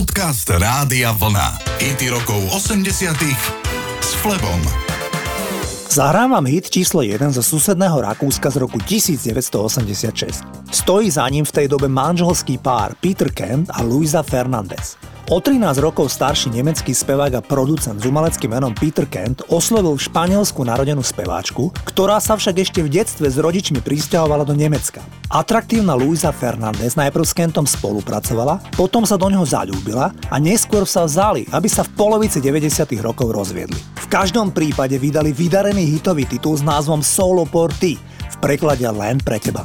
Podcast Rádia Vlna. IT rokov 80 s Flebom. Zahrávam hit číslo 1 zo susedného Rakúska z roku 1986. Stojí za ním v tej dobe manželský pár Peter Kent a Luisa Fernandez. O 13 rokov starší nemecký spevák a producent s umeleckým menom Peter Kent oslovil Španielsku narodenú speváčku, ktorá sa však ešte v detstve s rodičmi pristahovala do Nemecka. Atraktívna Luisa Fernández najprv s Kentom spolupracovala, potom sa do neho zalúbila a neskôr sa vzali, aby sa v polovici 90. rokov rozviedli. V každom prípade vydali vydarený hitový titul s názvom Solo por v preklade len pre teba.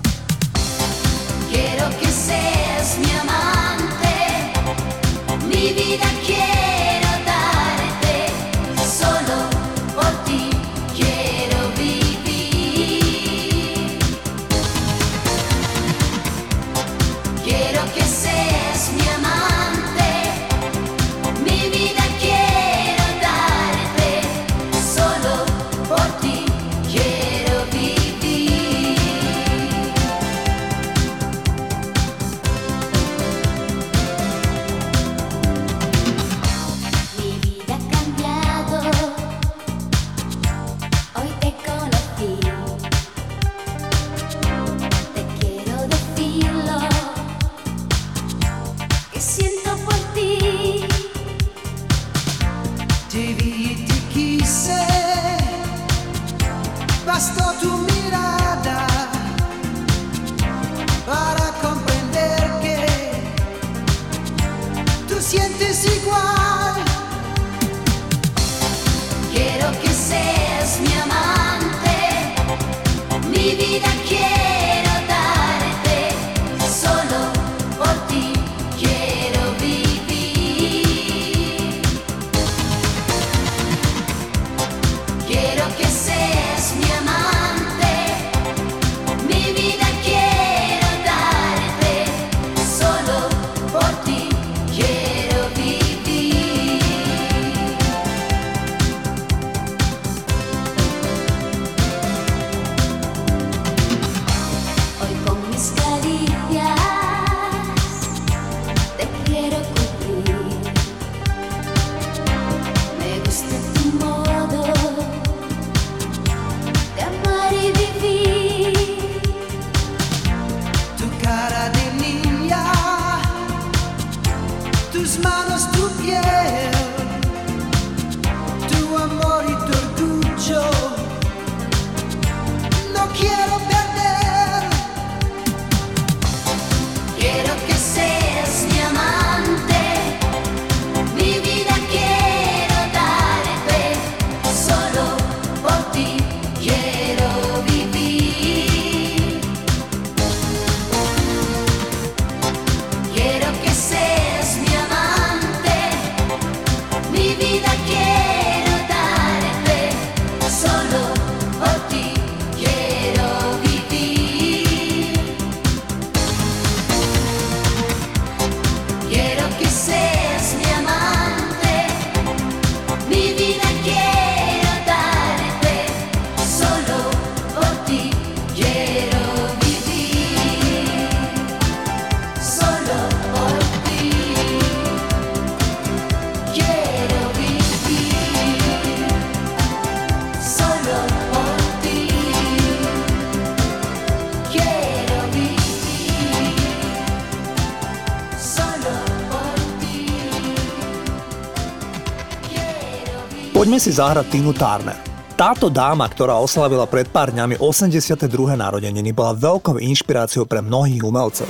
Poďme si zahrať Tinu Turner. Táto dáma, ktorá oslavila pred pár dňami 82. narodeniny, bola veľkou inšpiráciou pre mnohých umelcov.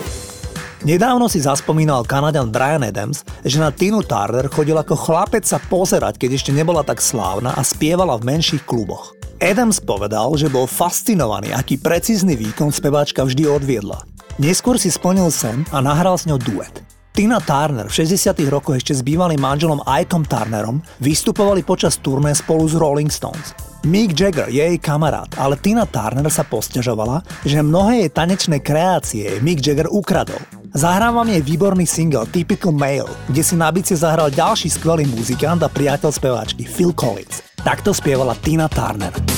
Nedávno si zaspomínal Kanadian Brian Adams, že na Tinu Turner chodil ako chlapec sa pozerať, keď ešte nebola tak slávna a spievala v menších kluboch. Adams povedal, že bol fascinovaný, aký precízny výkon speváčka vždy odviedla. Neskôr si splnil sen a nahral s ňou duet. Tina Turner v 60 rokoch ešte s bývalým manželom Ikeom Turnerom vystupovali počas turné spolu s Rolling Stones. Mick Jagger je jej kamarát, ale Tina Turner sa posťažovala, že mnohé jej tanečné kreácie Mick Jagger ukradol. Zahrávam jej výborný single Typical Male, kde si na bicie zahral ďalší skvelý muzikant a priateľ speváčky Phil Collins. Takto spievala Tina Turner.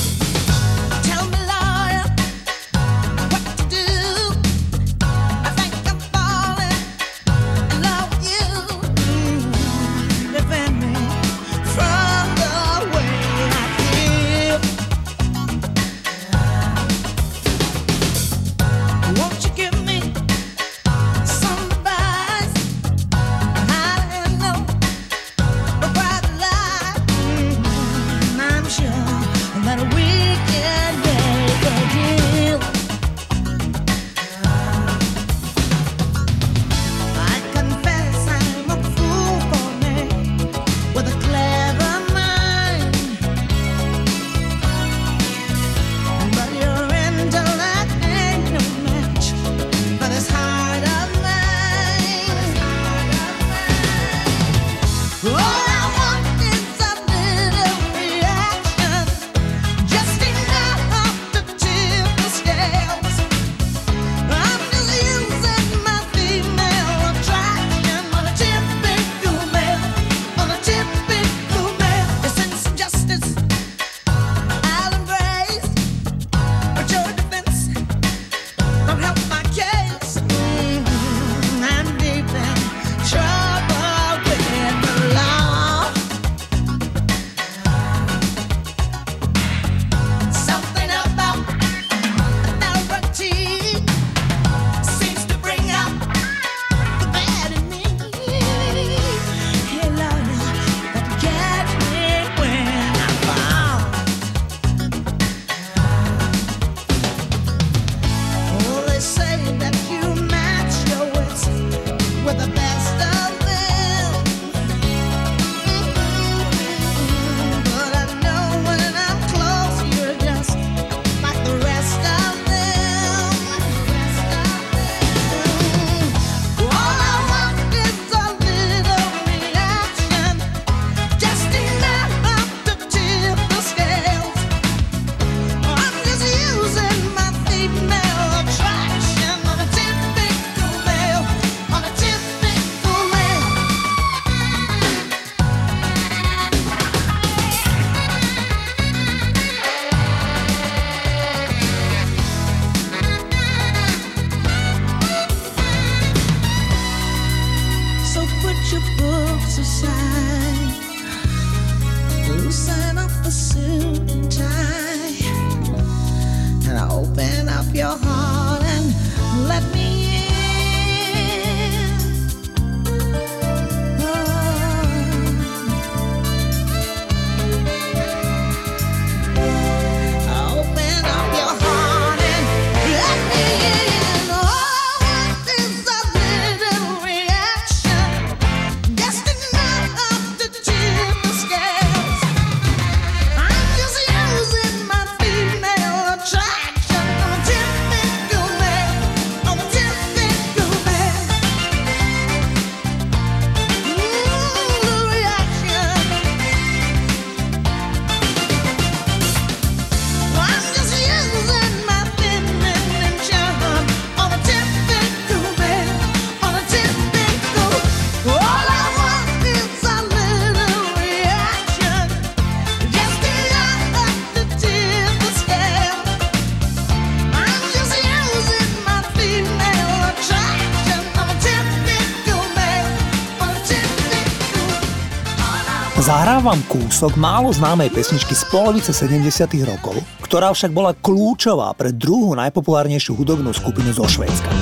Zahrávam kúsok málo známej pesničky z polovice 70. rokov, ktorá však bola kľúčová pre druhú najpopulárnejšiu hudobnú skupinu zo Švédska.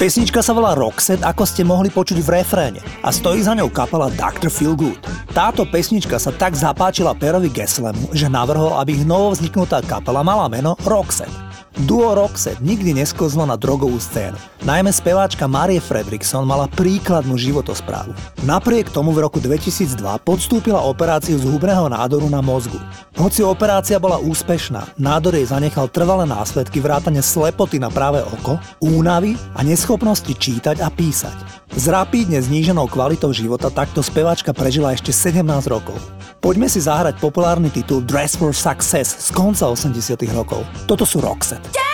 Pesnička sa volá Roxette, ako ste mohli počuť v refréne a stojí za ňou kapela Dr. Feelgood. Táto pesnička sa tak zapáčila Perovi Gesslemu, že navrhol, aby ich novo vzniknutá kapela mala meno Roxette. Duo Roxette nikdy neskozlo na drogovú scénu. Najmä speváčka Marie Fredrickson mala príkladnú životosprávu. Napriek tomu v roku 2002 podstúpila operáciu z hubného nádoru na mozgu. Hoci operácia bola úspešná, nádor jej zanechal trvalé následky vrátane slepoty na práve oko, únavy a neschopnosti čítať a písať. S rapídne zníženou kvalitou života takto speváčka prežila ešte 17 rokov. Poďme si zahrať populárny titul Dress for Success z konca 80 rokov. Toto sú Roxette.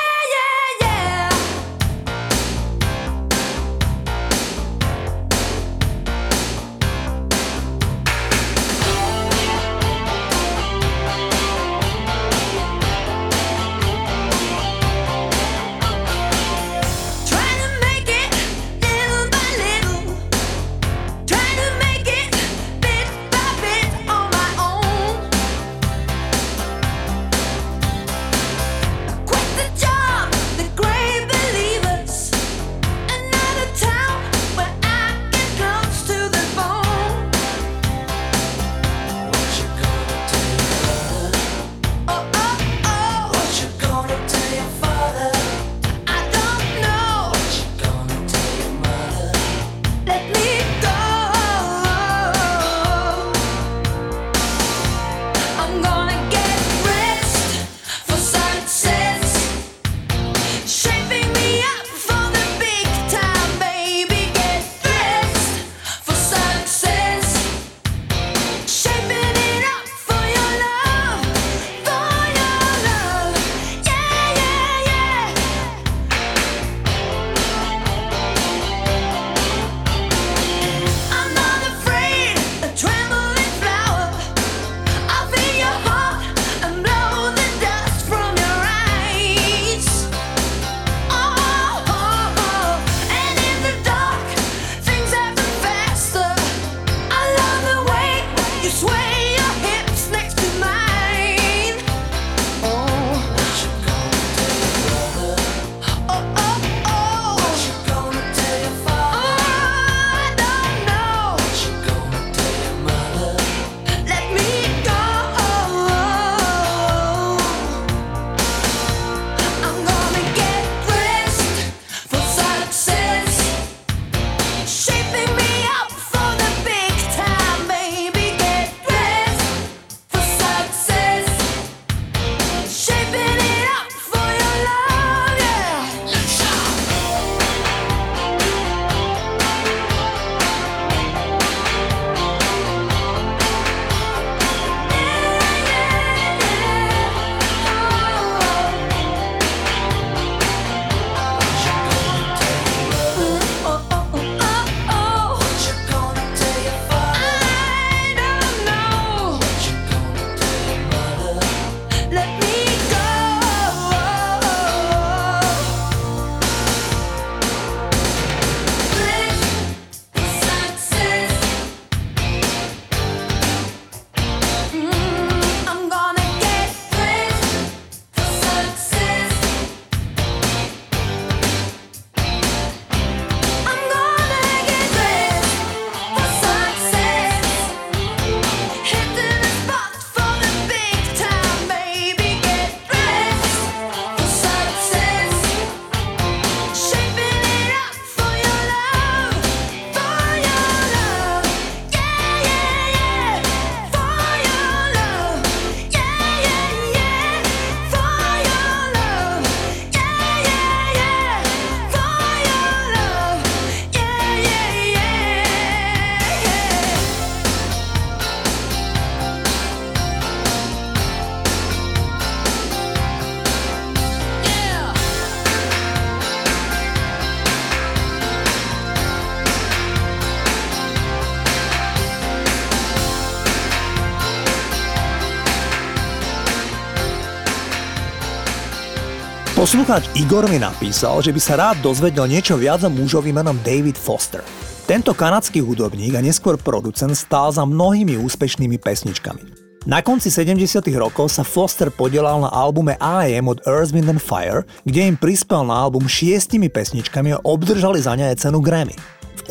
Poslucháč Igor mi napísal, že by sa rád dozvedel niečo viac o mužovi menom David Foster. Tento kanadský hudobník a neskôr producent stál za mnohými úspešnými pesničkami. Na konci 70 rokov sa Foster podielal na albume I.A.M. od Earth, Wind and Fire, kde im prispel na album šiestimi pesničkami a obdržali za ne cenu Grammy.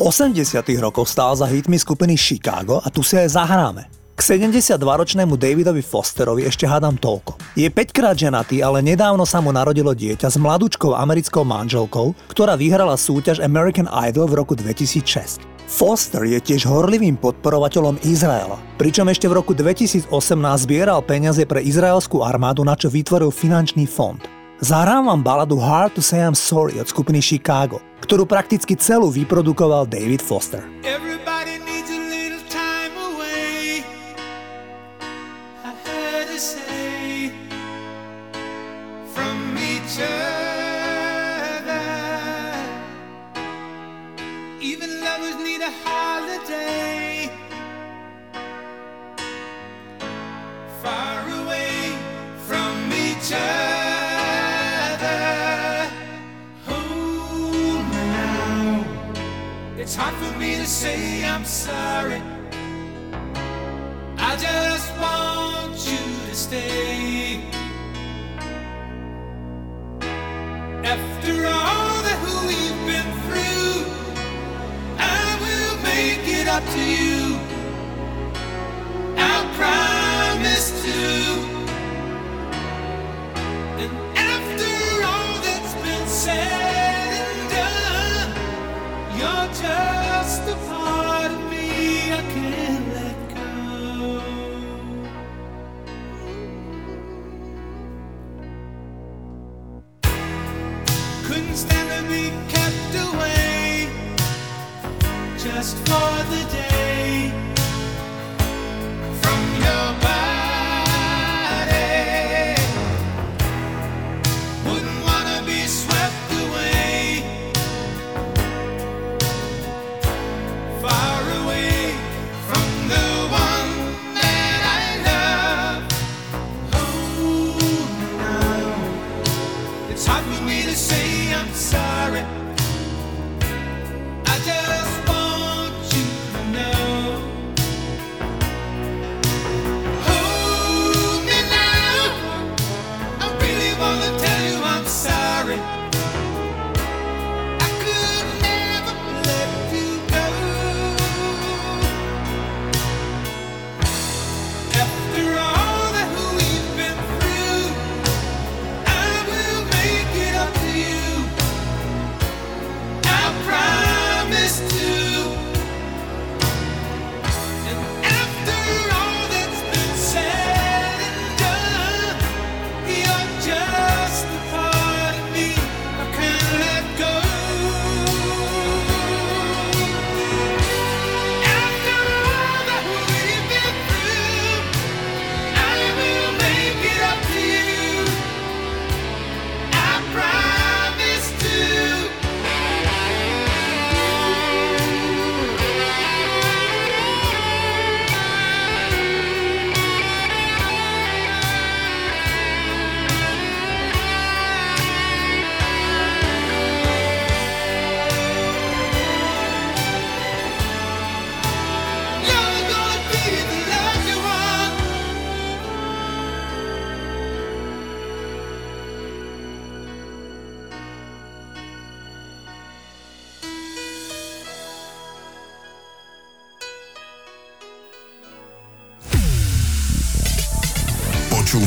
V 80 rokoch stál za hitmi skupiny Chicago a tu si aj zahráme. K 72-ročnému Davidovi Fosterovi ešte hádam toľko. Je 5 krát ženatý, ale nedávno sa mu narodilo dieťa s mladúčkou americkou manželkou, ktorá vyhrala súťaž American Idol v roku 2006. Foster je tiež horlivým podporovateľom Izraela, pričom ešte v roku 2018 zbieral peniaze pre izraelskú armádu, na čo vytvoril finančný fond. Zahrám vám baladu Hard to Say I'm Sorry od skupiny Chicago, ktorú prakticky celú vyprodukoval David Foster. Everybody for me to say I'm sorry. I just want you to stay. After all that we've been through I will make it up to you. Just for the day